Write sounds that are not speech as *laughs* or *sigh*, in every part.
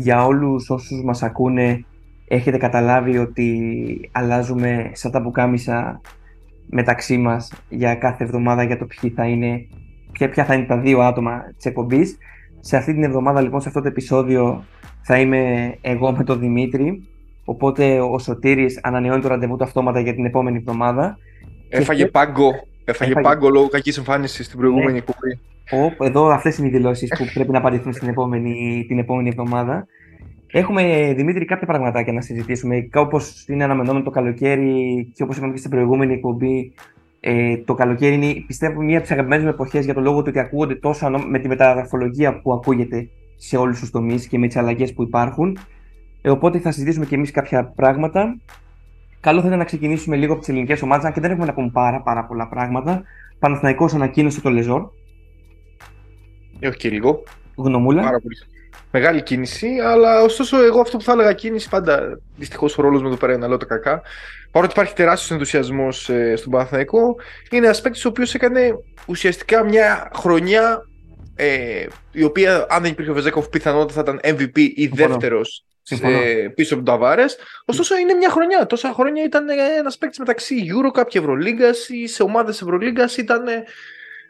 για όλους όσους μας ακούνε έχετε καταλάβει ότι αλλάζουμε σαν τα πουκάμισα μεταξύ μας για κάθε εβδομάδα για το ποιοι θα είναι, ποια, ποια θα είναι τα δύο άτομα της εκπομπής. Σε αυτή την εβδομάδα λοιπόν, σε αυτό το επεισόδιο θα είμαι εγώ με τον Δημήτρη, οπότε ο Σωτήρης ανανεώνει το ραντεβού του αυτόματα για την επόμενη εβδομάδα. Έφαγε και... πάγκο, έφαγε, έφαγε πάγκο λόγω κακής εμφάνισης στην προηγούμενη ναι. εκπομπή. Εδώ αυτές είναι οι δηλώσεις που πρέπει να απαντηθούν στην επόμενη, την επόμενη εβδομάδα. Έχουμε, Δημήτρη, κάποια πραγματάκια να συζητήσουμε. Όπως είναι αναμενόμενο το καλοκαίρι και όπως είπαμε και στην προηγούμενη εκπομπή, ε, το καλοκαίρι είναι, πιστεύω, μία από τις αγαπημένες μου εποχές για το λόγο του ότι ακούγονται τόσο με τη μεταγραφολογία που ακούγεται σε όλους τους τομείς και με τις αλλαγές που υπάρχουν. Ε, οπότε θα συζητήσουμε και εμείς κάποια πράγματα. Καλό θα ήταν να ξεκινήσουμε λίγο από τις ελληνικές ομάδες, αν και δεν έχουμε να πούμε πάρα, πάρα πολλά πράγματα. Παναθηναϊκός ανακοίνωσε το Λεζόρ. Έχω και λίγο. Γνωμούλα. Πάρα πολύ μεγάλη κίνηση, αλλά ωστόσο εγώ αυτό που θα έλεγα κίνηση πάντα δυστυχώς ο ρόλος μου εδώ πέρα είναι να λέω τα κακά. Παρότι υπάρχει τεράστιος ενθουσιασμός ε, στον Παναθηναϊκό, είναι ένας παίκτης ο οποίος έκανε ουσιαστικά μια χρονιά ε, η οποία αν δεν υπήρχε ο Βεζέκοφ πιθανότατα θα ήταν MVP ή δεύτερος ε, πίσω από τον Ταβάρες. Ωστόσο είναι μια χρονιά. Τόσα χρόνια ήταν ένας παίκτης μεταξύ Eurocup και Ευρωλίγκας ή σε ομάδες Ευρωλίγκας ήταν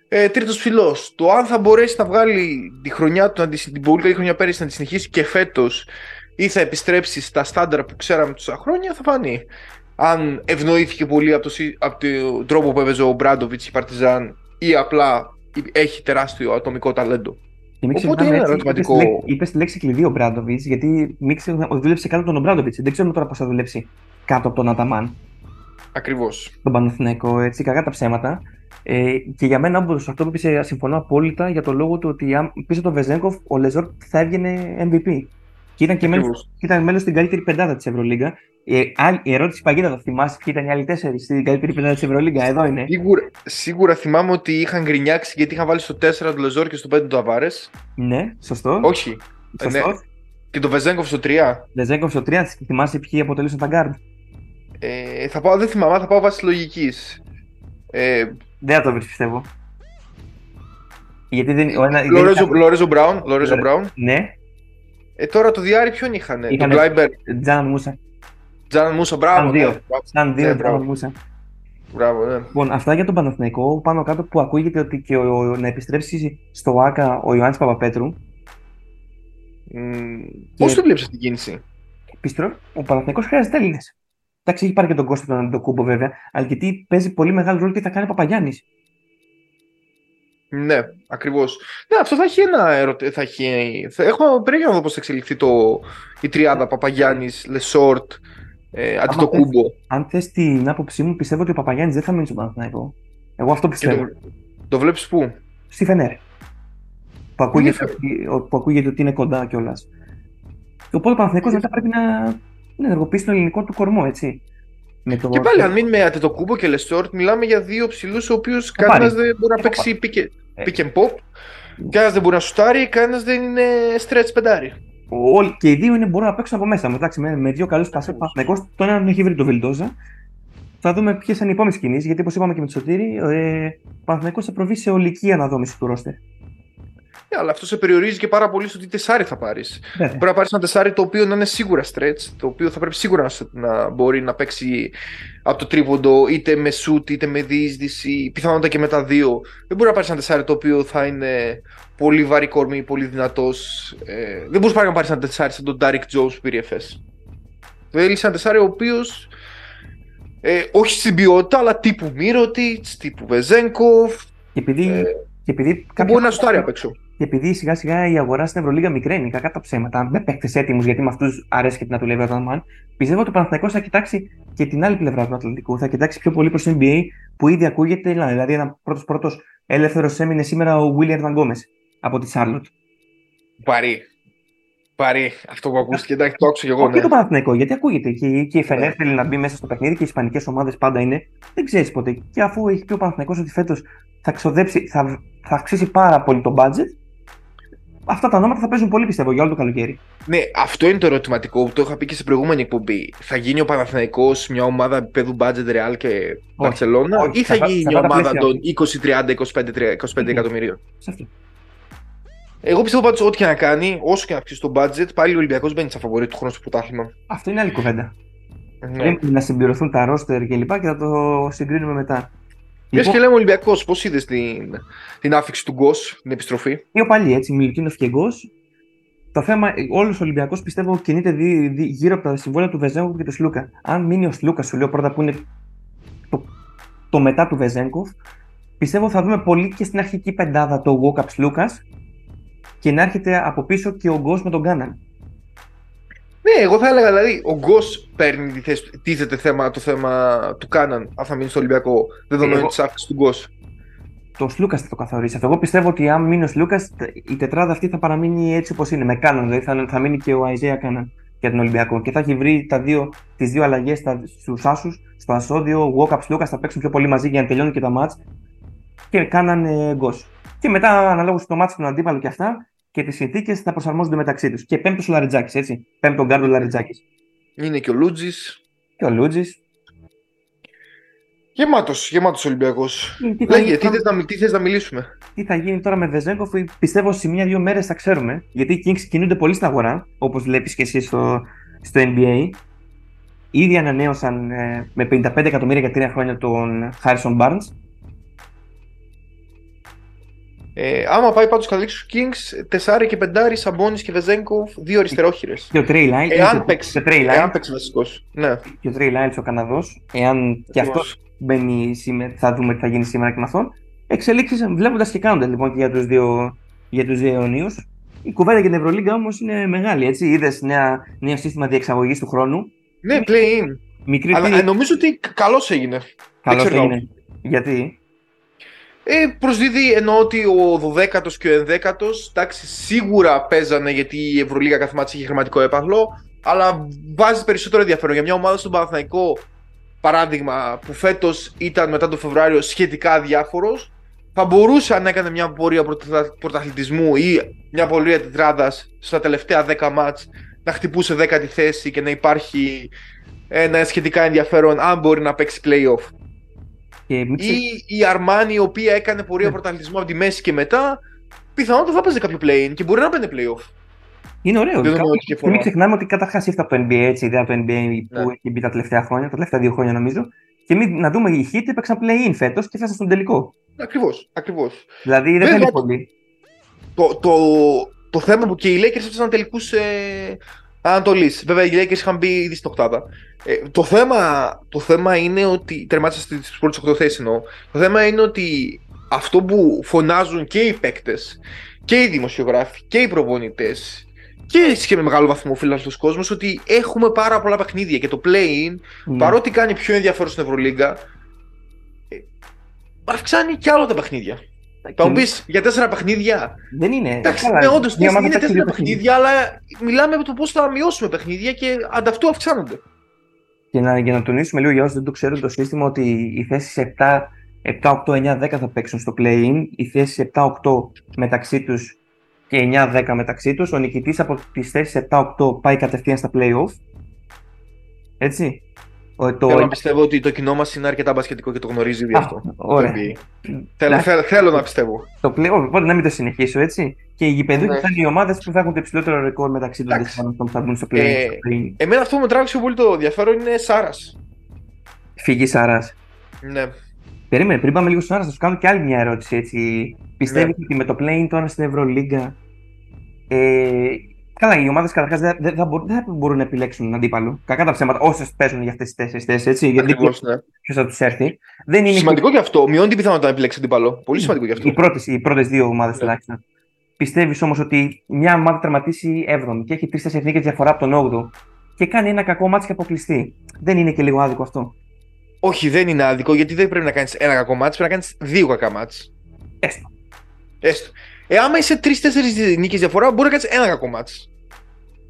ε, τρίτος φιλό. Το αν θα μπορέσει να βγάλει τη χρονιά του, την πολύ καλή χρονιά πέρυσι, να τη συνεχίσει και φέτος ή θα επιστρέψει στα στάνταρ που ξέραμε τόσα χρόνια, θα φανεί. Αν ευνοήθηκε πολύ από, το, από τον τρόπο που έβαιζε ο Μπράντοβιτς η Παρτιζάν ή απλά έχει τεράστιο ατομικό ταλέντο. Οπότε είναι ερωτηματικό. Είπες τη λέξη κλειδί ο Μπράντοβιτς, γιατί μην ξέρω ότι δούλεψε κάτω από τον Μπράντοβιτς. Δεν ξέρουμε τώρα πώς θα δουλέψει κάτω από τον Αταμάν. Ακριβώς. Τον Παναθηναϊκό, έτσι, κακά τα ψέματα. Ε, και για μένα, από αυτό που είπε, συμφωνώ απόλυτα για το λόγο του ότι αν πίσω τον Βεζέγκοφ ο Λεζόρ θα έβγαινε MVP. Και ήταν και μέλος στην καλύτερη πεντάδα της Ευρωλίγκα. Ε, η ερώτηση παγίδα θα θυμάσαι ποιοι ήταν οι άλλοι τέσσερις στην καλύτερη πεντάδα της Ευρωλίγκα. Εδώ είναι. Σίγουρα, σίγουρα θυμάμαι ότι είχαν γκρινιάξει γιατί είχαν βάλει στο 4 τον Λεζόρ και στο 5 τον Αβάρε. Ναι, σωστό. Όχι. Σωστό. Ναι. Και τον Βεζένκοφ στο 3. Βεζένκοφ στο 3, θυμάσαι ποιοι αποτελούσαν τα γκάρντ. Ε, θα πάω, δεν θυμάμαι, θα πάω βάσει λογικής. Ε, δεν θα το βρεις, πιστεύω. Γιατί δεν. Λορέντζο Μπράουν. Λορέντζο Μπράουν. Ναι. Ε, τώρα το δυάρι ποιον είχαν. Τον Γκλάιμπερ. Τζάναν Μούσα. Τζάναν Μούσα, μπράβο. Σαν δύο. Σαν δύο, Τζάναν Μούσα. Μπράβο, ναι. Λοιπόν, αυτά για τον Παναθηναϊκό. Πάνω κάτω που ακούγεται ότι και ο, να επιστρέψει στο ΟΑΚΑ ο Ιωάννης Παπαπέτρου. Mm, Πώς το βλέπεις αυτή την κίνηση, Πιστρό, ο Παναθηναϊκός χρειάζεται Έλληνες. Εντάξει, έχει πάρει και τον Κώστα τον Αντετοκούνμπο βέβαια, αλλά γιατί παίζει πολύ μεγάλο ρόλο και θα κάνει ο Παπαγιάννης. Ναι, ακριβώς. Ναι, αυτό θα έχει ένα ερώτημα. Θα έχει... θα... Έχω πρέπει να δω πώς θα εξελιχθεί το... η τριάδα Παπαγιάννης, Λεσόρτ, ε, Αντετοκούνμπο. Αν θες την άποψή μου, πιστεύω ότι ο Παπαγιάννης δεν θα μείνει στον Παναθηναϊκό. Εγώ αυτό πιστεύω. το, το βλέπεις πού; Στη Φενέρ. Που ακούγεται, ότι, που ακούγεται ότι είναι κοντά κιόλας. Οπότε ο Παναθηναϊκός μετά πρέπει να να ενεργοποιήσει τον ελληνικό του κορμό, έτσι. Με το... Και πάλι, αν μείνει με το κούμπο και Λεστόρτ, μιλάμε για δύο ψηλούς, ο οποίου κανένας δεν μπορεί να παίξει pick, ε. pick and pop, κανένας δεν μπορεί να σουτάρει, κανένας δεν είναι stretch πεντάρι. Όλοι και οι δύο είναι, μπορούν να παίξουν από μέσα. Μεταξύ, με, με δύο καλούς πασέ, το ένα έχει βρει το Βιλντόζα. Θα δούμε ποιες είναι οι επόμενες κινήσεις, γιατί όπως είπαμε και με τη Σωτήρη, ε, ο θα προβεί σε ολική αναδόμηση του ρόστερ. Ναι, αλλά αυτό σε περιορίζει και πάρα πολύ στο τι τεσάρι θα πάρεις. Ναι. Πρέπει να πάρεις ένα τεσάρι το οποίο να είναι σίγουρα stretch, το οποίο θα πρέπει σίγουρα να, να μπορεί να παίξει από το τρίποντο είτε με σουτ είτε με διείσδυση, πιθανότατα και με τα δύο. Δεν μπορεί να πάρεις ένα τεσάρι το οποίο θα είναι πολύ βαρύ κορμί, πολύ δυνατός. Ε, δεν μπορείς να πάρεις ένα τεσάρι σαν τον Ντάρικ Τζο που πήρε εφές. Θέλεις ένα τεσάρι ο οποίος ε, όχι στην ποιότητα, αλλά τύπου Μύρωτιτς, τύπου Βεζέγκοφ. Και επειδή. Ε, και επειδή μπορεί να σουτάρει απ' έξω. Και επειδή σιγά σιγά η αγορά στην Ευρωλίγα μικραίνει, κακά τα ψέματα, με παίχτες έτοιμου, γιατί με αυτούς αρέσει και να του λέει ο Αταμάν, πιστεύω ότι ο Παναθυνακό θα κοιτάξει και την άλλη πλευρά του Ατλαντικού. Θα κοιτάξει πιο πολύ προς το NBA που ήδη ακούγεται, δηλαδή ένα πρώτος πρώτος ελεύθερος έμεινε σήμερα ο Βίλιαρντ Βαγκόμε από τη Σάρλοτ. Παρή. Παρή. Αυτό που ακούστηκε, εντάξει, το άκουσα και εγώ. Και ναι. το Παναθηναϊκό, γιατί ακούγεται. Και, και η Φενέρ ναι. θέλει να μπει μέσα στο παιχνίδι και οι Ισπανικές ομάδες πάντα είναι. Δεν ξέρεις ποτέ. Και αφού έχει πει ο Παναθηναϊκός ότι φέτος θα ξοδέψει, θα, θα αυξήσει πάρα πολύ το budget, αυτά τα ονόματα θα παίζουν πολύ πιστεύω για όλο το καλοκαίρι. Ναι, αυτό είναι το ερωτηματικό που το είχα πει και σε προηγούμενη εκπομπή. Θα γίνει ο Παναθηναϊκός μια ομάδα επίπεδου budget Real και Barcelona ή θα γίνει μια ομάδα των 20, 30, 25, 25 εκατομμυρίων; Σε αυτό. Εγώ πιστεύω πάντως ό,τι και να κάνει, όσο και να αυξήσει το budget, πάλι ο Ολυμπιακός μπαίνει σαν φαβορή του χρόνου στο πρωτάθλημα. Αυτό είναι άλλη κουβέντα. Ναι. Πρέπει να συμπληρωθούν τα ρόστερ και λοιπά και θα το συγκρίνουμε μετά. Πες Λοιπόν, και λέμε Ολυμπιακός, πώς είδες την, την άφηξη του Γκος, την επιστροφή; δύο παλιοί έτσι, Μιλουτίνοφ και Γκος. Το θέμα, όλος ο Ολυμπιακός πιστεύω κινείται δι, δι- γύρω από τα συμβόλαια του Βεζέγκοφ και του Σλούκα. Αν μείνει ο Σλούκας, σου λέω πρώτα που είναι το, το μετά του Βεζέγκοφ, πιστεύω θα δούμε πολύ και στην αρχική πεντάδα το walk-up Σλούκας και να έρχεται από πίσω και ο Γκος με τον Κάναν. Ναι, εγώ θα έλεγα δηλαδή ο Γκος παίρνει τη θέση του. Τίθεται θέμα, το θέμα του Κάναν, αν θα μείνει στο Ολυμπιακό, δεδομένου Εγώ- της αύξηση του Γκος. Το Σλούκα θα το καθορίσει. Αυτό. Εγώ πιστεύω ότι αν μείνει ο Σλούκα, η τετράδα αυτή θα παραμείνει έτσι όπως είναι. Με Κάναν, δηλαδή θα, θα μείνει και ο Αιζέα Κάναν για τον Ολυμπιακό. Και θα έχει βρει τα δύο, τις δύο αλλαγές στους άσους, στο άσο-δύο. Ο Walkup Σλούκα θα παίξουν πιο πολύ μαζί για να τελειώνουν και τα μάτς. Και κάναν ε, γκος. Και μετά, αναλόγως στο μάτς του αντίπαλο και αυτά και τις συνθήκες θα προσαρμόζονται μεταξύ τους. Και πέμπτος ο Λαρεντζάκης, έτσι. Πέμπτο γκάρντο Λαριτζάκης. Είναι και ο Λούντζης. Και ο Λούντζης. Γεμάτος, γεμάτος Ολυμπιακός. Τι θα Λέγε, γίνει τι τώρα- θες να, τι θες να μιλήσουμε; τι θα γίνει τώρα με Βεζένκοφ, πιστεύω σε μία-δύο μέρες θα ξέρουμε. Γιατί οι Kings κινούνται πολύ στην αγορά, όπως βλέπεις και εσύ στο, στο NBA. Ήδη ανανέωσαν ε, με 55 εκατομμύρια για τρία χρόνια τον Harrison Barnes. Ε, άμα πάει πάντως καλά στου Kings, τεσσάρι και πεντάρι, Σαμπόνι και Βεζέγκοφ, δύο αριστερόχειρες. Και ο Trey Lyles. Εάν παίξει. Και ο Trey Εάν Lyles, παίξει βασικός. Ναι. και ο Trey Lyles ο Καναδός. Εάν και αυτός μπαίνει σήμερα, θα δούμε τι θα γίνει σήμερα και με αυτόν. Εξελίξεις βλέποντας και κάνοντα λοιπόν και για τους δύο, για τους δύο αιωνίους. Η κουβέντα για την Ευρωλίγκα όμως είναι μεγάλη. Έτσι. Είδες νέο σύστημα διεξαγωγής του χρόνου. Ναι, play-in. Μικρή Αλλά φίλη- ε, νομίζω ότι καλός έγινε. Καλώς ξέρω. έγινε. Γιατί; Ε, προσδίδει ενώ ότι ο 12ο και ο 11ο εντάξει, σίγουρα παίζανε γιατί η Ευρωλίγα κάθε μάτς είχε χρηματικό έπαθλο, αλλά βάζει περισσότερο ενδιαφέρον για μια ομάδα στον Παναθηναϊκό παράδειγμα που φέτος ήταν μετά το Φεβρουάριο σχετικά αδιάφορο. Θα μπορούσε αν έκανε μια πορεία πρωτα- πρωταθλητισμού ή μια πορεία τετράδας στα τελευταία 10 μάτς να χτυπούσε 10η θέση και να υπάρχει ένα σχετικά ενδιαφέρον αν μπορεί να παίξει playoff. Και μην ξε- Ή η Αρμάνι η οποία έκανε πορεία Ναι. πρωταθλητισμού από τη μέση και μετά, πιθανότατα θα παίζει κάποιο play-in και μπορεί να παίρνει playoff. Είναι ωραίο. Δεν νομίζω ότι Και διαφωνώ. μην ξεχνάμε ότι καταρχάς ήρθε από το NBA έτσι, η ιδέα του NBA που Ναι. έχει μπει τα τελευταία χρόνια, τα τελευταία δύο χρόνια νομίζω. Και μην, να δούμε, οι Heat έπαιξαν play-in φέτος και έφτασαν στον τελικό. Ακριβώς, ακριβώς. Δηλαδή δεν Βέβαια, θέλει πολύ. Το, το, το θέμα που και οι Lakers έφτασαν τελικούς ε, Ανατολής. Βέβαια, οι Lakers είχαν μπει ήδη στην Οκτάδα. Ε, το, θέμα, το θέμα είναι ότι. Τερμάτισα στις πρώτες 8 θέσεις εννοώ. Το θέμα είναι ότι αυτό που φωνάζουν και οι παίκτες και οι δημοσιογράφοι και οι προπονητές και σε μεγάλο βαθμό φίλαθλος κόσμος ότι έχουμε πάρα πολλά παιχνίδια και το play-in Ναι. παρότι κάνει πιο ενδιαφέρον στην Ευρωλίγκα ε, αυξάνει και άλλο τα παιχνίδια. Θα μου πεις για τέσσερα παιχνίδια. Δεν είναι. Εντάξει, Καλά, ναι, όντως μια ομάδα είναι παίξει τέσσερα δύο παιχνίδια, αλλά μιλάμε για το πώς θα μειώσουμε παιχνίδια και ανταυτού αυξάνονται. Και να, για να τονίσουμε λίγο για όσου δεν το ξέρουν το σύστημα ότι οι θέσεις 7, 7, 8, 9, 10 θα παίξουν στο play-in. Οι θέσεις 7, 8 μεταξύ τους και 9, 10 μεταξύ τους. Ο νικητής από τις θέσεις 7, 8 πάει κατευθείαν στα play-off. Έτσι. Ο, το, Θέλω να πιστεύω ότι το κοινό μας είναι αρκετά μπασκετικό και το γνωρίζει ήδη Α, αυτό. ωραία. Το NBA. Θέλω, θέλω, θέλω να πιστεύω. Το play-off, οπότε να μην το συνεχίσω έτσι. Και οι γηπεδούχοι Ναι. θα είναι οι ομάδες που θα έχουν το υψηλότερο ρεκόρ μεταξύ των Εντάξει. τεσσάρων που θα μπουν στο play-in. Ε, Εμένα αυτό που με τράβηξε πολύ το ενδιαφέρον είναι Σάρας. Φύγει Σάρας. Ναι. Περίμενε, πριν πάμε λίγο στον Άρα, θα σου κάνω και άλλη μια ερώτηση. Έτσι. Πιστεύεις Ναι. ότι με το play τώρα στην Ευρωλίγκα. Ε, καλά, οι ομάδες καταρχάς δεν, δεν, θα μπορούν, δεν θα μπορούν να επιλέξουν αντίπαλο. Κακά τα ψέματα, όσες παίζουν για αυτές τις τέσσερις θέσεις, έτσι. Γιατί Ακριβώς, ναι. ποιος θα τους έρθει. Δεν είναι Σημαντικό και αυτό. Μειώνει την πιθανότητα να επιλέξει αντίπαλο. Πολύ σημαντικό και αυτό. οι πρώτες, οι πρώτες δύο ομάδες Ναι. τουλάχιστον. Πιστεύεις όμως ότι μια ομάδα τερματίσει 7η και έχει τρει-τέσσερι εθνικές διαφορά από τον 8ο και κάνει ένα κακό μάτι και αποκλειστεί. Δεν είναι και λίγο άδικο αυτό; Όχι, δεν είναι άδικο γιατί δεν πρέπει να κάνεις ένα κακό μάτς, πρέπει να κάνεις δύο κακά μάτς. Έστω. Έστω. Ε, άμα είσαι τρει-τέσσερι νίκες διαφορά, μπορεί να κάνει ένα κακό μάτς.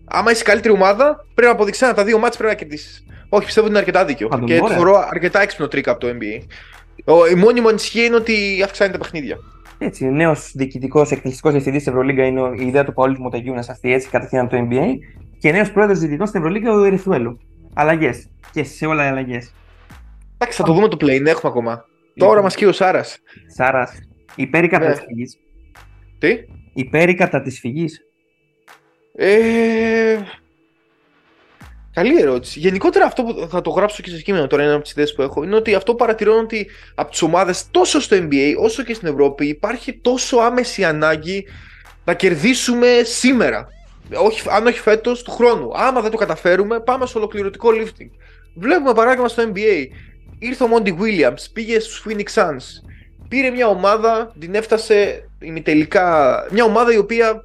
Άμα είσαι καλύτερη ομάδα, πρέπει να αποδειξεί ένα τα δύο μάτς πρέπει να κερδίσεις. Όχι, πιστεύω ότι είναι αρκετά δίκιο. Πάντων, και το ωραία. θεωρώ αρκετά έξυπνο τρίκα από το NBA. Ο, η μόνη μου ανησυχία είναι ότι αυξάνει τα παιχνίδια. Έτσι, νέος διοικητικός εκτελεστικό διευθυντής τη Ευρωλίγκα είναι ο- η ιδέα του Παόλη Μοταγιούνα αυτή, έτσι, κατευθείαν από το NBA. Και νέος πρόεδρος διαιτητών στην Ευρωλίγκα ο Ερυθουέλου. Αλλαγές. Και σε όλα οι αλλαγές. Εντάξει, θα το δούμε το play, έχουμε ακόμα. Τώρα μας καίει ο Σάρας. Σάρας, υπέρ ή Τι; Υπέρ ή κατά της φυγής; Ε, καλή ερώτηση. Γενικότερα αυτό που θα το γράψω και σε κείμενο τώρα, είναι από τις ιδέες που έχω, είναι ότι αυτό παρατηρώ ότι από τις ομάδες τόσο στο NBA όσο και στην Ευρώπη υπάρχει τόσο άμεση ανάγκη να κερδίσουμε σήμερα. Όχι, αν όχι φέτος, του χρόνου. Άμα δεν το καταφέρουμε, πάμε στο ολοκληρωτικό lifting. Βλέπουμε παράδειγμα στο NBA. Ήρθε ο Μόντι Williams, πήγε στους Phoenix Suns. Πήρε μια ομάδα, την έφτασε ημιτελικά. Μια ομάδα η οποία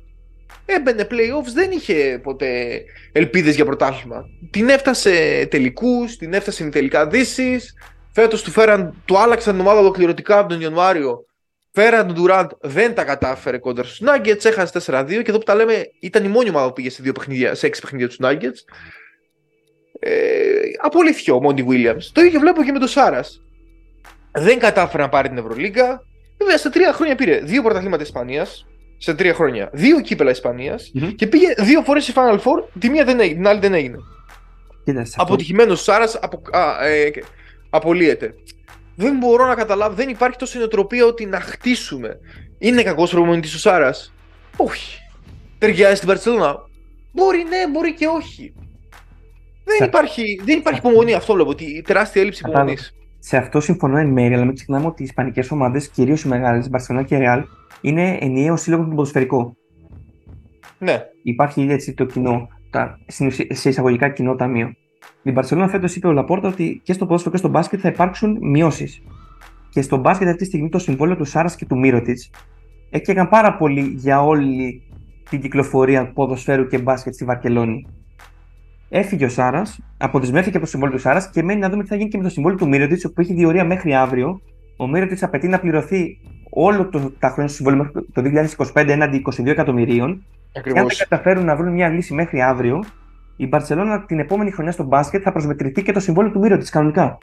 έμπαινε playoffs, δεν είχε ποτέ ελπίδες για πρωτάθλημα. Την έφτασε τελικούς, την έφτασε ημιτελικά δύσει. Φέτος του φέραν, του άλλαξαν την ομάδα ολοκληρωτικά από τον Ιανουάριο. Φέραν τον Durant, δεν τα κατάφερε κόντρα στους Nuggets, έχασε 4-2 και εδώ που τα λέμε ήταν η μόνη ομάδα που πήγε σε, δύο παιχνίδια, σε 6 παιχνίδια τους Nuggets. Ε, απολύθηκε ο Μόντι Williams. Το ίδιο βλέπω και με τον Σάρας. Δεν κατάφερε να πάρει την Ευρωλίγκα. Βέβαια, σε τρία χρόνια πήρε δύο πρωταθλήματα Ισπανίας. Σε τρία χρόνια. Δύο κύπελα Ισπανίας, Μμμ. και πήγε δύο φορές σε Final Four. Τη μία δεν έγινε, την άλλη δεν έγινε. Κοίτα, σε αυτό- Αποτυχημένος Σάρας απο, α, ε, και- απολύεται. Δεν μπορώ να καταλάβω, δεν υπάρχει τόσο νοοτροπία ότι να χτίσουμε. Είναι κακός προπονητής ο Σάρας; Όχι. Ταιριάζει στην Παρσελόνα. Μπορεί ναι, μπορεί και όχι. Δεν Κα- υπάρχει, δεν υπάρχει υπομονή, αυτό βλέπω. Ότι τεράστια έλλειψη Κατάλαβα. υπομονής. Σε αυτό συμφωνώ εν μέρει, αλλά μην ξεχνάμε ότι οι Ισπανικές ομάδες, κυρίως οι μεγάλες, Barcelona και Real, είναι ενιαίο σύλλογο με τον ποδοσφαιρικό. Ναι. Υπάρχει έτσι το κοινό, τα, στην ουσία- σε εισαγωγικά κοινό ταμείο. Η Barcelona φέτος είπε ο Λαπόρτα ότι και στο ποδόσφαιρο και στο μπάσκετ θα υπάρξουν μειώσεις. Και στο μπάσκετ αυτή τη στιγμή το συμβόλαιο του Σάρας και του Μύρωτιτς έκαιγαν πάρα πολύ για όλη την κυκλοφορία ποδοσφαίρου και μπάσκετ στη Βαρκελόνη. Έφυγε ο Σάρας, αποδεσμεύτηκε από το συμβόλαιο του Σάρας και μένει να δούμε τι θα γίνει και με το συμβόλαιο του Μύρωτιτ, που έχει διορία μέχρι αύριο. Ο Μύρωτιτ απαιτεί να πληρωθεί όλο το, τα χρόνια του συμβόλαιο μέχρι το 2025 έναντι 22 εκατομμυρίων και αν Ακριβώς. δεν καταφέρουν να βρουν μια λύση μέχρι αύριο, η Μπαρσελόνα την επόμενη χρονιά στο μπάσκετ θα προσμετρηθεί και το συμβόλαιο του Μύρο τη κανονικά.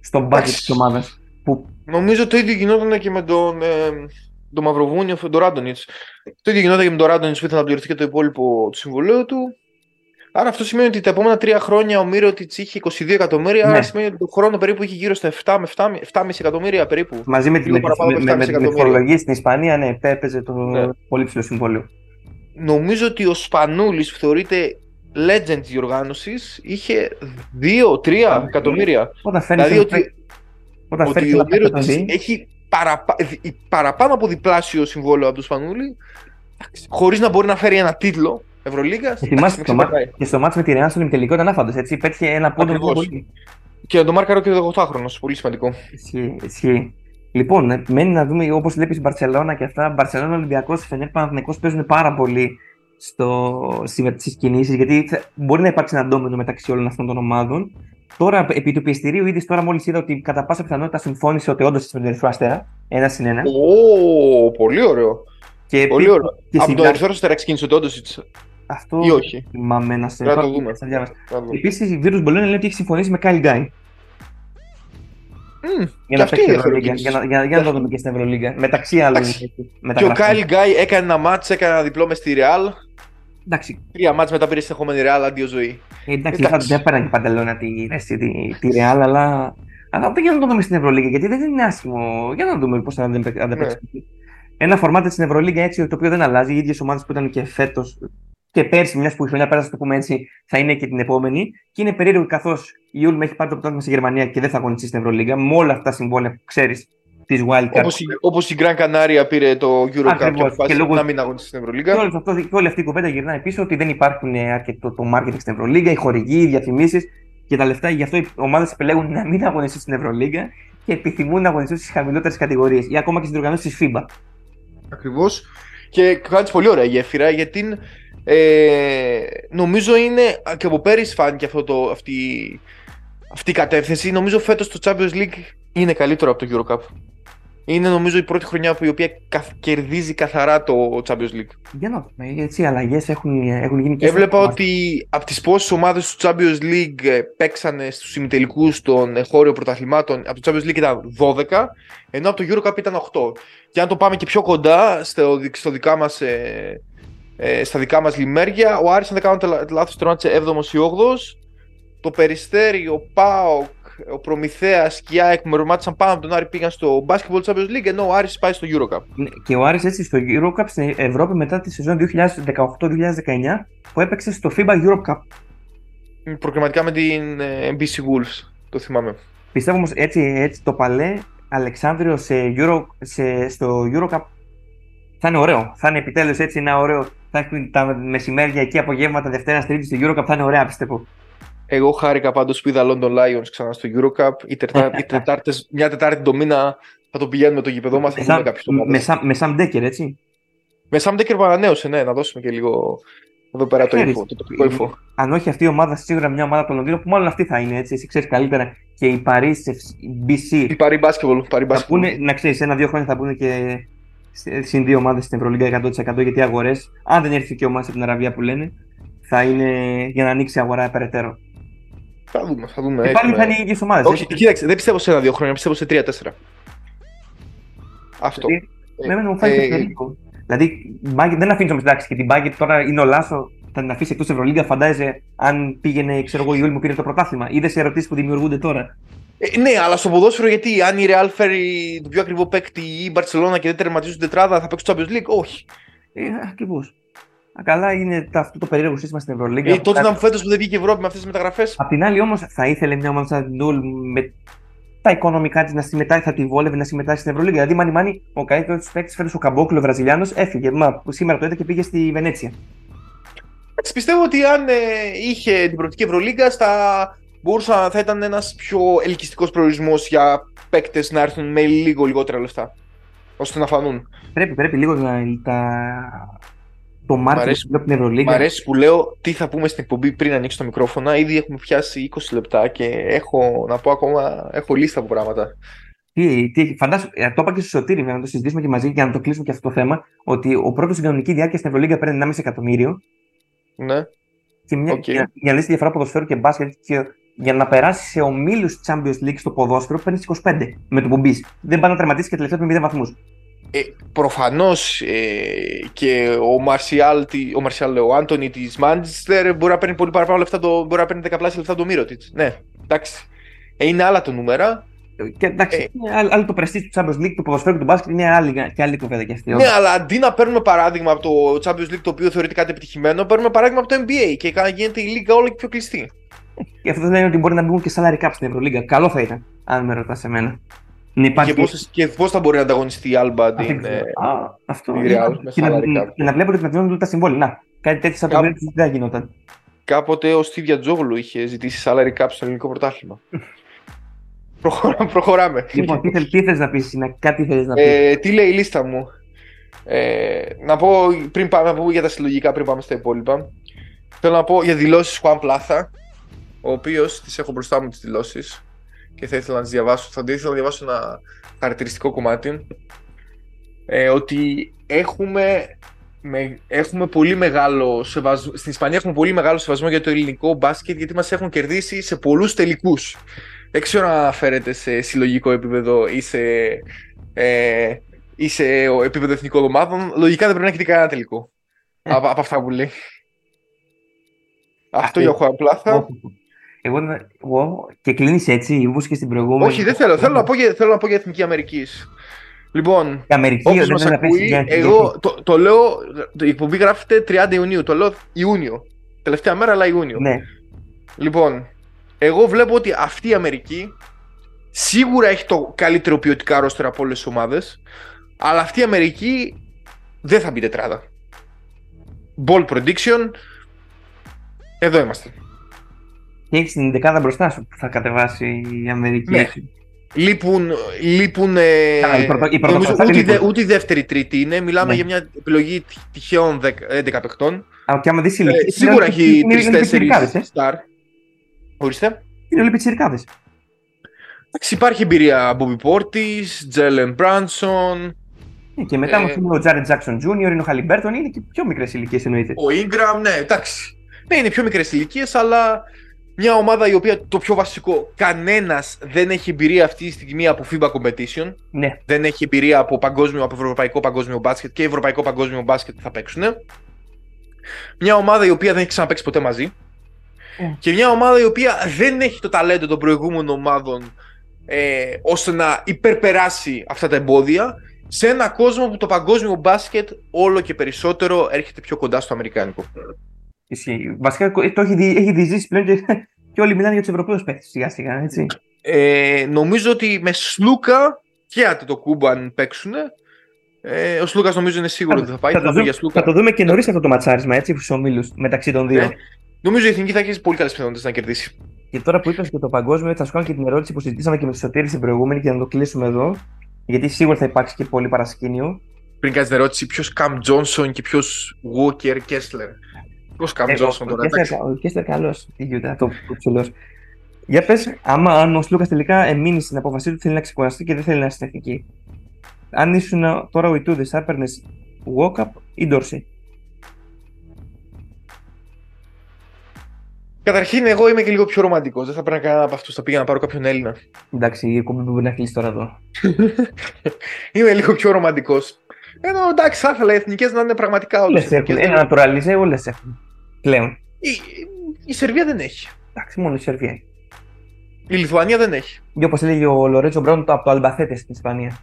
Στο μπάσκετ Εντάξει. της ομάδας. Που Νομίζω το ίδιο γινόταν και με τον, ε, τον Μαυροβούνιο, τον Ράντονιτ. Το ίδιο γινόταν και με τον Ράντονιτ που ήθελε να πληρωθεί και το υπόλοιπο του συμβολέου του. Άρα αυτό σημαίνει ότι τα επόμενα τρία χρόνια ο Μύρωτιτ είχε 22 εκατομμύρια. Ναι. Άρα σημαίνει ότι το χρόνο περίπου είχε γύρω στα 7 με 7, 7,5 εκατομμύρια περίπου. μαζί με, την- Λίγο με, παραπάνω με, από με, με 7,5 την εκατομμύρια. φορολογία στην Ισπανία, ναι, έπαιζε το Ναι. πολύ ψηλό συμβόλαιο. Νομίζω ότι ο Σπανούλης που θεωρείται legend της οργάνωσης είχε 2-3 εκατομμύρια. Όταν φέρνει Δηλαδή ότι, όταν ότι φέρνεις ο ένα παίκτη Μύρωτιτ παιδί, έχει παραπα... δι- παραπάνω από διπλάσιο συμβόλαιο από τον Σπανούλη, χωρίς να μπορεί να φέρει ένα τίτλο Ευρωλίγας. θυμάσαι το μάτι και στο μάτι με τη Ρεάν στον ημιτελικό ήταν άφαντος. Έτσι, πέτυχε ένα πόντο Ακριβώς. πολύ. Και να το μάρκαρο και ο 18χρονο. Πολύ σημαντικό. Ισχύει, ισχύει. Λοιπόν, ε, μένει να δούμε όπως βλέπεις η Μπαρσελόνα και αυτά. Μπαρσελόνα, Ολυμπιακός, Φενέρ, Παναθηναϊκός παίζουν πάρα πολύ στις κινήσεις γιατί θα- μπορεί να υπάρξει ένα ντόμινο μεταξύ όλων αυτών των ομάδων. Τώρα, επί του πιεστηρίου, ήδη τώρα μόλις είδα ότι κατά πάσα πιθανότητα συμφώνησε ότι όντω είσαι με τον Ερυθρό Αστέρα. Ένα συν ένα. Ω, πολύ ωραίο. Και Πολύ επίσης- ωραίο. και Από στην το Κα- Ερυθρό Αστέρα ξεκίνησε το Όντοσιτ. Αυτό ή όχι. θυμάμαι να σε. Να το τώρα δούμε. θα διάβασα. Να δούμε. Επίσης, η Virtus Bologna λέει ότι έχει συμφωνήσει με Κάιλ Γκάι Μμμ, για και να αυτή παίξει είναι Ευρωλίγκα. Ευρωλίγκα. Για, να- για, για να το δούμε και στην Ευρωλίγκα. Μεταξύ άλλων. Εντάξει. Και ο μεταγραφών. Κάιλ Γκάι έκανε ένα μάτς, έκανε ένα διπλό μες στη Ρεάλ. Εντάξει, Τρία μάτς μετά πήρε συνεχόμενη Ρεάλ αντίο ζωή. Ε, Εντάξει, Εντάξει. δεν πέραν και η Παντελώνα τη, τη, τη, τη Real, αλλά, αλλά για να το δούμε στην Ευρωλίγα, γιατί δεν είναι άσχημο. Για να δούμε πώς θα ανταπαι- ανταπεξέλθει. Ένα φορμάτι στην Ευρωλίγα έτσι, το οποίο δεν αλλάζει. Οι ίδιες ομάδες που ήταν και φέτος και πέρσι, μιας που η χρονιά πέρασε, το πούμε έτσι, θα είναι και την επόμενη. Και είναι περίεργο καθώς η Ulm έχει πάρει το πρωτάθλημα στη Γερμανία και δεν θα αγωνιστεί στην Ευρωλίγα, με όλα αυτά τα συμβόλαια που ξέρεις της Wildcard. Όπως η, όπως η Gran Canaria πήρε το Euro Cup και Ακριβώς. αποφάσισε Και λόγω- να μην αγωνιστεί στην Και, Ευρωλίγκα. όλο αυτό, και όλη αυτή η κουβέντα γυρνάει πίσω ότι δεν υπάρχουν ε, αρκετό το marketing στην Ευρωλίγα, οι χορηγοί, οι διαφημίσεις και τα λεφτά. Γι' αυτό οι ομάδες επιλέγουν να μην αγωνιστούν στην Ευρωλίγα και επιθυμούν να αγωνιστούν στις χαμηλότερες κατηγορίες ή ακόμα και στις διοργανώσεις της FIBA. Ακριβώς. Και κάνει πολύ ωραία γέφυρα γιατί ε, νομίζω είναι και από πέρυσι φάνηκε αυτό το, αυτή, αυτή η κατεύθυνση. Νομίζω φέτος το Champions League είναι καλύτερο από το Euro Cup. Είναι νομίζω η πρώτη χρονιά που η οποία καθ- κερδίζει καθαρά το Champions League. Για να δούμε, έτσι οι αλλαγές έχουν, έχουν γίνει και Έβλεπα στο- ότι από τις πόσες ομάδες του Champions League ε, παίξανε στους ημιτελικούς των ε, χώριων πρωταθλημάτων από το Champions League ήταν 12 ενώ από το Euro Cup ήταν 8 και αν το πάμε και πιο κοντά στο, δι- στο δικά μας, ε, ε, στα δικά μας λιμέρια ο Άρης αν δεν κάνω τε- λάθος τερματισε 7ος ή 8ος το Περιστέρι, ο ΠΑΟΚ ο Προμηθέας και η ΑΕΚ με ρομάτισαν πάνω από τον Άρη πήγαν στο Basketball Champions League ενώ ο Άρης πάει στο Eurocup. Ναι, Και ο Άρης έτσι στο Eurocup στην Ευρώπη μετά τη σεζόν 2018-2019 που έπαιξε στο FIBA Europe Cup. Προκριματικά με την ε, NBC Wolves, το θυμάμαι. Πιστεύω όμως έτσι, έτσι το παλέ Αλεξάνδριο σε Euro, σε, στο Eurocup θα είναι ωραίο. Θα είναι επιτέλους έτσι ένα ωραίο. Θα έχουν τα μεσημέρια εκεί απογεύματα Δευτέρα Τρίτη στο Eurocup. Θα είναι ωραία πιστεύω. Εγώ χάρηκα πάντως που είδα London Lions ξανά στο Eurocup. Οι, τερτα... οι τετάρτες, μια Τετάρτη το μήνα θα το πηγαίνουμε το γήπεδο μας. Θα δούμε κάποιες με, ομάδες. Sam- με Sam Decker, έτσι. Με Sam Decker που ανανέωσε, ναι, να δώσουμε και λίγο εδώ πέρα το Ξέρεις, info, το τοπικό info. Αν όχι αυτή η ομάδα, σίγουρα μια ομάδα από το Λονδίνο που μάλλον αυτή θα είναι έτσι. Εσύ ξέρεις καλύτερα. Και η Paris BC Η Paris Basketball, Paris θα Basketball. πούνε, να ξέρεις, ένα-δύο χρόνια θα πούνε και συν δύο ομάδες στην Ευρωλίγα 100% γιατί οι αγορές, αν δεν έρθει και ομάδα από την Αραβία που λένε, θα είναι για να ανοίξει η αγορά περαιτέρω. Θα δούμε, θα δούμε. Και πάλι έχουμε- θα είναι οι ίδιε ομάδε. Όχι, κοίταξε, δεν πιστεύω σε ένα-δύο χρόνια, πιστεύω σε τρία-τέσσερα. Αυτό. Με εμένα μου φάει Ε, και περίπου. Δηλαδή, η Μπάγκετ δεν αφήνεις όμως εντάξει και την Μπάγκετ τώρα είναι ο Λάσο, θα την αφήσει εκτός Ευρωλίγα. Φαντάζεσαι αν πήγαινε, ξέρω εγώ, η Ιούλη μου πήρε το πρωτάθλημα. Είδες σε ερωτήσεις που δημιουργούνται τώρα; Ε, ναι, αλλά στο ποδόσφαιρο γιατί αν η Real φέρει τον πιο ακριβό παίκτη ή η Barcelona και δεν τερματίζουν την τετράδα θα παίξουν Champions League, όχι. Ε, ακριβώς. Καλά είναι τα- αυτό το περίεργο σύστημα στην Ευρωλίγα. Ε, τότε να μου φέτος που δεν βγήκε η Ευρώπη με αυτές τις μεταγραφές. Απ' την άλλη όμως θα ήθελε μια ομάδα σαν την Νουλ με τα οικονομικά της να συμμετάσχει, θα τη βόλευε να συμμετάσχει στην Ευρωλίγα. Δηλαδή, μάνι μάνι, ο καλύτερος τη παίκτης φέτος ο Καμπόκλο, ο Βραζιλιάνος, έφυγε. Μα που σήμερα το είδα και πήγε στη Βενέτσια. Πιστεύω ότι αν ε, είχε την προοπτική Ευρωλίγκα θα μπορούσε να θα ήταν ένας πιο ελκυστικός προορισμός για παίκτες να έρθουν με λίγο λιγότερα λεφτά. ώστε να φανούν. Πρέπει, πρέπει λίγο να τα... το Μ' market αρέσει- από την Ευρωλίγα. Μ' αρέσει που λέω τι θα πούμε στην εκπομπή πριν ανοίξει το μικρόφωνο. Ήδη έχουμε πιάσει 20 λεπτά και έχω να πω ακόμα. Έχω λίστα από πράγματα. Τι, τι, φαντάσου, ε, το είπα και στο Σωτήρι, να το συζητήσουμε και μαζί για να το κλείσουμε και αυτό το θέμα, ότι ο πρώτος στην κανονική διάρκεια στην Ευρωλίγα παίρνει 1,5 εκατομμύριο Ναι. και μια, Οκ. για, για να λύσει τη διαφορά ποδοσφαίρου και μπάσκετ και για να περάσει σε ομίλους Champions League στο ποδόσφαιρο παίρνεις 25 με το που μπεις. Δεν πάει να τερματίσεις και τελευταία με 0 βαθμούς. Ε, Προφανώς και ο Μαρσιάλ, τι- ο, Μαρσιάλ, ο Άντωνη της Μάντσεστερ μπορεί να παίρνει πολύ παραπάνω λεφτά, το, μπορεί να παίρνει δεκαπλάσια λεφτά το Μύρωτιτ. Ναι, εντάξει. Ε, είναι άλλα τα νούμερα. Και εντάξει, Ε. είναι άλλο, άλλο το πρεστή του Champions League, του ποδοσφαίρου και του μπάσκετ είναι άλλη, και άλλη κουβέντα και αυτή. Ναι, αλλά αντί να παίρνουμε παράδειγμα από το Champions League το οποίο θεωρείται κάτι επιτυχημένο, παίρνουμε παράδειγμα από το NBA και κα- γίνεται η λίγα όλο και πιο κλειστή. Και αυτό δεν είναι ότι μπορεί να μπουν και salary cap στην Ευρωλίγα. Καλό θα ήταν, αν με ρωτάς εμένα. Να υπάρχει Και πώς, και πώς θα μπορεί να ανταγωνιστεί η Alba αυτή την. η- ε, Α, αυτό. η είναι- Real με και, να, salary cap. και να βλέπω ότι μεταβιώνουν τα συμβόλαια. Να, κάτι τέτοιο σαν το Κάπου- Μύρωτιτ δεν θα γινόταν. Κάποτε ο Στίβια Τζόγλου είχε ζητήσει salary cap στο ελληνικό πρωτάθλημα. *laughs* Προχωρά- προχωράμε. Λοιπόν, τι, θέλ, τι θες να πεις, να, κάτι θέλεις να πεις. Ε, τι λέει η λίστα μου; Ε, να πω πριν πάμε να πούμε για τα συλλογικά πριν πάμε στα υπόλοιπα. Θέλω να πω για δηλώσεις Χουάν Πλάθα, ο οποίος τις έχω μπροστά μου τις δηλώσεις και θα ήθελα να τις διαβάσω. Θα ήθελα να διαβάσω ένα χαρακτηριστικό κομμάτι. Ε, ότι έχουμε, με, έχουμε πολύ μεγάλο σεβασμό, στην Ισπανία έχουμε πολύ μεγάλο σεβασμό για το ελληνικό μπάσκετ γιατί μας έχουν κερδίσει σε πολλούς τελικούς. Δεν ξέρω αν αναφέρεται σε συλλογικό επίπεδο ή σε, ε, ή σε επίπεδο εθνικών ομάδων. Λογικά δεν πρέπει να έχετε κανένα τελικό. Ε. από, από αυτά που λέει. Αυτό Αυτή- για Χουάν Πλάθα. Όχι. Εγώ, να- εγώ και κλείνεις έτσι, όπως και στην προηγούμενη. Όχι, δεν θέλω. Θέλω να πω για, θέλω να πω για Εθνική Αμερικής. Λοιπόν, Η Αμερική όποιος δεν μας θέλει να πέσει ακούει, για εγώ το, το λέω, το, η εκπομπή γράφεται 30 Ιουνίου, το λέω Ιούνιο. Τελευταία μέρα, αλλά Ιούνιο. Ναι, Λοιπόν, εγώ βλέπω ότι αυτή η Αμερική σίγουρα έχει το καλύτερο ποιοτικά ρόστερα από όλες τις ομάδες, αλλά αυτή η Αμερική δεν θα μπει τετράδα. Ball prediction. Εδώ είμαστε. Και έχεις την δεκάδα μπροστά σου που θα κατεβάσει η Αμερική. Ναι. έτσι. Λείπουν. λείπουν ε, Καλά, η πρωτο- η νομίζω πρωτοκλασσά ούτε, η δε- λείπουν. ούτε η δεύτερη τρίτη είναι. Μιλάμε Ναι. για μια επιλογή τυχ- τυχαίων 10 11 παιχτών. Αλλά και άμα δεις Ε, ηλικίες, σίγουρα είναι- έχει είναι- είναι όλοι πιτσιρικάδες, ε. 3-4 star. Ορίστε. Είναι όλοι πιτσιρικάδες. Εντάξει, υπάρχει εμπειρία Bobby Portis, Jalen Branson, Ε, Και μετά Ε, μας είναι ο Τζάρετ Τζάξον Jr., είναι ο Χαλιμπέρτον, είναι και πιο μικρές ηλικίες εννοείται. Ο Ingram, ναι, εντάξει. Ναι, είναι πιο μικρές ηλικίες, αλλά μια ομάδα η οποία το πιο βασικό, κανένας δεν έχει εμπειρία αυτή τη στιγμή από FIBA competition. Ναι, Δεν έχει εμπειρία από, παγκόσμιο, από ευρωπαϊκό παγκόσμιο μπάσκετ και ευρωπαϊκό παγκόσμιο μπάσκετ που θα παίξουν. Μια ομάδα η οποία δεν έχει ξαναπέξει ποτέ μαζί. Mm. Και μια ομάδα η οποία δεν έχει το ταλέντο των προηγούμενων ομάδων ε, ώστε να υπερπεράσει αυτά τα εμπόδια σε ένα κόσμο που το παγκόσμιο μπάσκετ όλο και περισσότερο έρχεται πιο κοντά στο αμερικάνικο. Ισχύει. Βασικά το έχει, δι, έχει διζήσει πλέον και, και όλοι μιλάνε για τους Ευρωπαίους παίχτε σιγά σιγά, έτσι. Ε, νομίζω ότι με Σλούκα και το κούμπο αν παίξουν. Ε, ο Σλούκας νομίζω είναι σίγουρος ότι θα πάει. Θα, το, δούμε, θα το δούμε και νωρίς αυτό το ματσάρισμα έτσι, στου ομίλους μεταξύ των δύο. Ε, νομίζω η Εθνική θα έχει πολύ καλές πιθανότητες να κερδίσει. Και τώρα που είπες και το παγκόσμιο, θα σου κάνω και την ερώτηση που συζητήσαμε και με τη Σωτήρη στην προηγούμενη και να το κλείσουμε εδώ. Γιατί σίγουρα θα υπάρξει και πολύ παρασκήνιο. Πριν κάνεις την ερώτηση, ποιος Καμ Τζόνσον και ποιος Walker Κέσλερ. Ποιο Καμ Τζόνσον τώρα. Ο Κέσλερ καλός. Τι γίνεται, το ψηλός. Για πες, άμα αν ο Σλούκας τελικά εμείνει στην απόφασή του, θέλει να ξεκουραστεί και δεν θέλει να είναι στην εθνική. Αν ήσουν τώρα ο Ιτούδης, θα έπαιρνες walk-up ή Ντόρσεϊ. Καταρχήν, εγώ είμαι και λίγο πιο ρομαντικός. Δεν θα πρέπει να κάνω από αυτούς. Θα πήγα να πάρω κάποιον Έλληνα. Εντάξει, η εκπομπή μπορεί να κλείσει τώρα εδώ. *laughs* είμαι λίγο πιο ρομαντικός. Ενώ εντάξει, θα ήθελα οι εθνικές να είναι πραγματικά όλες. Ένα naturalize, όλες έχουν. Πλέον. Η, η Σερβία δεν έχει. Εντάξει, μόνο η Σερβία έχει. Η Λιθουανία δεν έχει. Και όπως έλεγε ο Λορέτσο Μπράουν από το Αλμπαθέτες στην Ισπανία.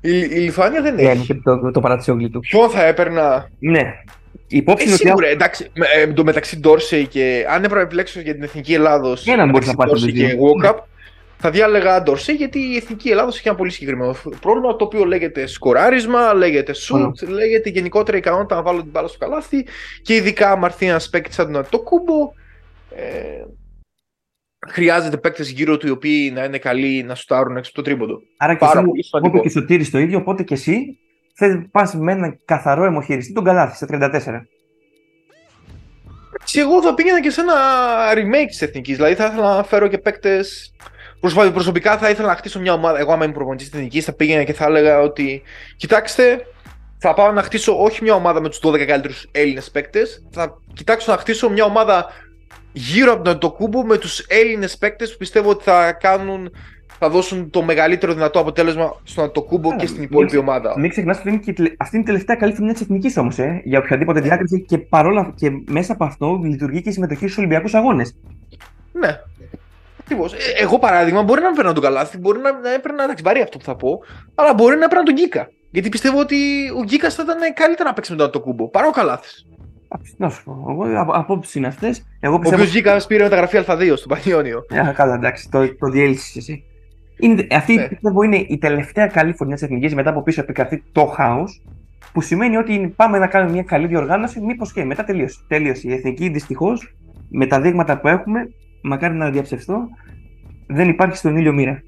η, η Λιθουανία δεν έχει. Ναι, το, το παρατσιόγλι του. Ποιον θα έπαιρνα; Ναι. Η υπόψη ε, σίγουρα, ότι... εντάξει, ε, το μεταξύ Ντόρσεϊ και αν έπρεπε να επιλέξω για την Εθνική Ελλάδος. Έναν μπορείς να πάρει και Walkup, θα διάλεγα Ντόρσεϊ γιατί η Εθνική Ελλάδος έχει ένα πολύ συγκεκριμένο πρόβλημα το οποίο λέγεται σκοράρισμα, λέγεται σουτ, λέγεται γενικότερα ικανότητα να βάλω την μπάλα στο καλάθι και ειδικά αν έρθει ένας παίκτης σαν το κούμπο. Ε, χρειάζεται παίκτες γύρω του οι οποίοι να είναι καλοί να σουτάρουν έξω από το τρίποντο. Άρα και Πάρα εσύ, οπότε και σωτήρι το ίδιο, οπότε και εσύ θες πας με έναν καθαρό αιμοχειριστή τον καλάθι στα 34. Και εγώ θα πήγαινα και σε ένα remake της εθνικής. Δηλαδή θα ήθελα να φέρω και παίκτες. Προσωπικά θα ήθελα να χτίσω μια ομάδα. Εγώ, άμα είμαι προπονητής της εθνικής, θα πήγαινα και θα έλεγα ότι κοιτάξτε, θα πάω να χτίσω όχι μια ομάδα με τους 12 καλύτερους Έλληνες παίκτες. Θα κοιτάξω να χτίσω μια ομάδα γύρω από τον Αντοκούμπο με τους Έλληνες παίκτες που πιστεύω ότι θα κάνουν θα δώσουν το μεγαλύτερο δυνατό αποτέλεσμα στον Αντοκούμπο και στην υπόλοιπη ομάδα. Μην ξεχνάς ότι είναι αυτή είναι η τελευταία καλή χρονιά της εθνικής όμως, ε, για οποιαδήποτε ναι. διάκριση και παρόλα και μέσα από αυτό λειτουργεί και η συμμετοχή στους Ολυμπιακούς Αγώνες. Ναι. Ακριβώς. Ε, εγώ παράδειγμα μπορεί να έπαιρνα τον Καλάθι, μπορεί να, να έπαιρνα εντάξει, βαρύ αυτό που θα πω, αλλά μπορεί να έπαιρνα τον Γκίκα. Γιατί πιστεύω ότι ο Γκίκας θα ήταν καλύτερα να παίξει με τον Αντοκούμπο παρά ο Καλάθις. Να σου πω. Εγώ, απόψεις είναι αυτές. Ο οποίος βγήκα πήρε μεταγραφή Α2 στο Πανιόνιο. Ε, καλά, εντάξει, το, το διέλυσες εσύ. Είναι, αυτή ναι. πιστεύω είναι η τελευταία καλή φωνή της Εθνικής μετά από πίσω επικρατεί το χάος. Που σημαίνει ότι πάμε να κάνουμε μια καλή διοργάνωση, μήπως και μετά τελείωσε. Τέλειωσε. Η Εθνική δυστυχώς με τα δείγματα που έχουμε, μακάρι να διαψευστώ, δεν υπάρχει στον ήλιο μοίρα.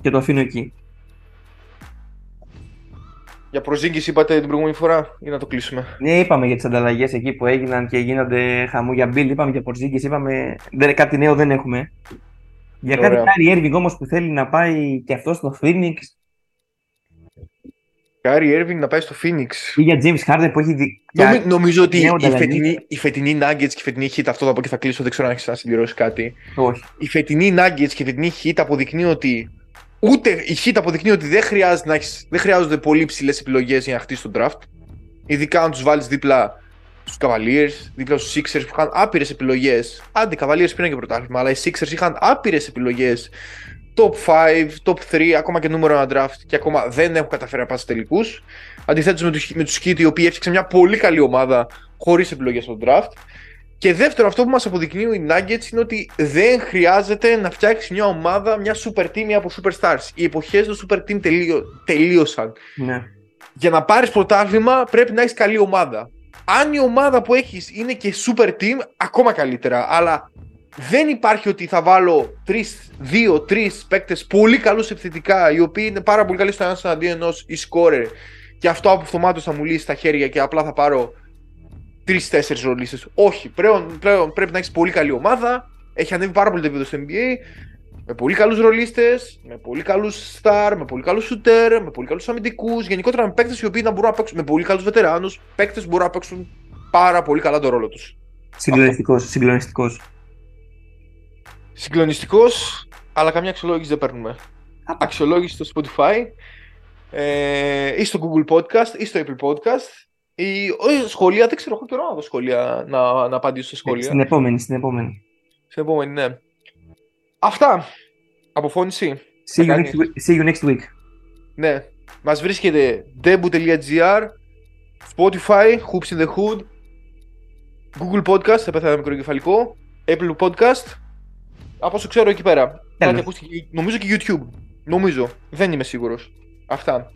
Και το αφήνω εκεί. Για προσήγηση είπατε την προηγούμενη φορά ή να το κλείσουμε; Ναι, είπαμε για τις ανταλλαγές εκεί που έγιναν και γίνονται χαμού για μπιλ. Είπαμε για προσήγηση, είπαμε. Δεν, κάτι νέο δεν έχουμε. Για κάτι Κάρι Έρβινγκ όμως που θέλει να πάει και αυτό στο Phoenix. Κάρι Έρβινγκ να πάει στο Phoenix. Ή για James Harden που έχει δει. Νομι, νομίζω ότι η φετινή, η φετινή Nuggets και η φετινή Heat, αυτό θα πω και θα κλείσω, δεν ξέρω αν έχεις να συμπληρώσεις κάτι. Όχι. Η φετινή Nuggets και η φετινή Heat αποδεικνύει ότι Ούτε η Heat αποδεικνύει ότι δεν, χρειάζεται να έχεις, δεν χρειάζονται πολύ ψηλές επιλογές για να χτίσεις τον draft. Ειδικά αν τους βάλεις δίπλα στους Cavaliers, δίπλα στους Sixers που είχαν άπειρες επιλογές. Άντε, οι Cavaliers πήραν και πρωτάθλημα, αλλά οι Sixers είχαν άπειρες επιλογές. Top 5, top 3, ακόμα και νούμερο ένα draft και ακόμα δεν έχουν καταφέρει να πάνε στου τελικούς. Αντιθέτως με τους με τους Heat, οι οποίοι έφτιαξαν μια πολύ καλή ομάδα χωρίς επιλογές στο draft. Και δεύτερο, αυτό που μας αποδεικνύουν οι Nuggets είναι ότι δεν χρειάζεται να φτιάξεις μια ομάδα, μια super team από superstars. Οι εποχές του super team τελείω, τελείωσαν. Ναι. Για να πάρεις πρωτάθλημα πρέπει να έχεις καλή ομάδα. Αν η ομάδα που έχεις είναι και super team, ακόμα καλύτερα. Αλλά δεν υπάρχει ότι θα βάλω δύο-τρει παίκτες πολύ καλούς επιθετικά, οι οποίοι είναι πάρα πολύ καλοί στο ένα εναντίον ενός ή scorer. Και αυτό από αυτομάτως θα μου λύσει τα χέρια και απλά θα πάρω τρει-τέσσερι ρολίστες. Όχι, πλέον, πλέον πρέπει να έχεις πολύ καλή ομάδα. Έχει ανέβει πάρα πολύ το επίπεδο στο NBA. Με πολύ καλούς ρολίστες, με πολύ καλούς star, με πολύ καλούς shooter, με πολύ καλούς αμυντικούς. Γενικότερα με παίκτες οι οποίοι να μπορούν να παίξουν. Με πολύ καλούς βετεράνους. Παίκτες που μπορούν να παίξουν πάρα πολύ καλά τον ρόλο τους. Συγκλονιστικός. Συγκλονιστικός. Συγκλονιστικός, αλλά καμιά αξιολόγηση δεν παίρνουμε. Αξιολόγηση στο Spotify ε, ή στο Google Podcast ή στο Apple Podcast Η, όχι, σχολεία, δεν ξέρω, έχω καιρό να δω σχολεία, να, να απαντήσω σε σχολεία. Στην επόμενη, στην επόμενη. Στην επόμενη, ναι. Αυτά. Αποφώνηση. See you, κάνεις. next week. See you next week. Ναι. Μας βρίσκεται debu.gr, Spotify, Hoops in the Hood, Google Podcast, θα πέθανα μικροκεφαλικό, Apple Podcast, από όσο ξέρω εκεί πέρα. Κάτι ακούστηκε, νομίζω και YouTube. Νομίζω. Δεν είμαι σίγουρος. Αυτά.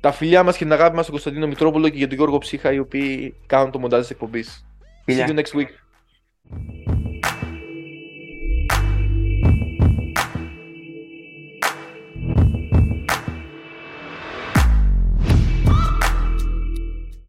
Τα φιλιά μας και την αγάπη μας στον Κωνσταντίνο Μητρόπουλο και για τον Γιώργο Ψύχα, οι οποίοι κάνουν το μοντάζ της εκπομπής. See Φιλιά. you next week.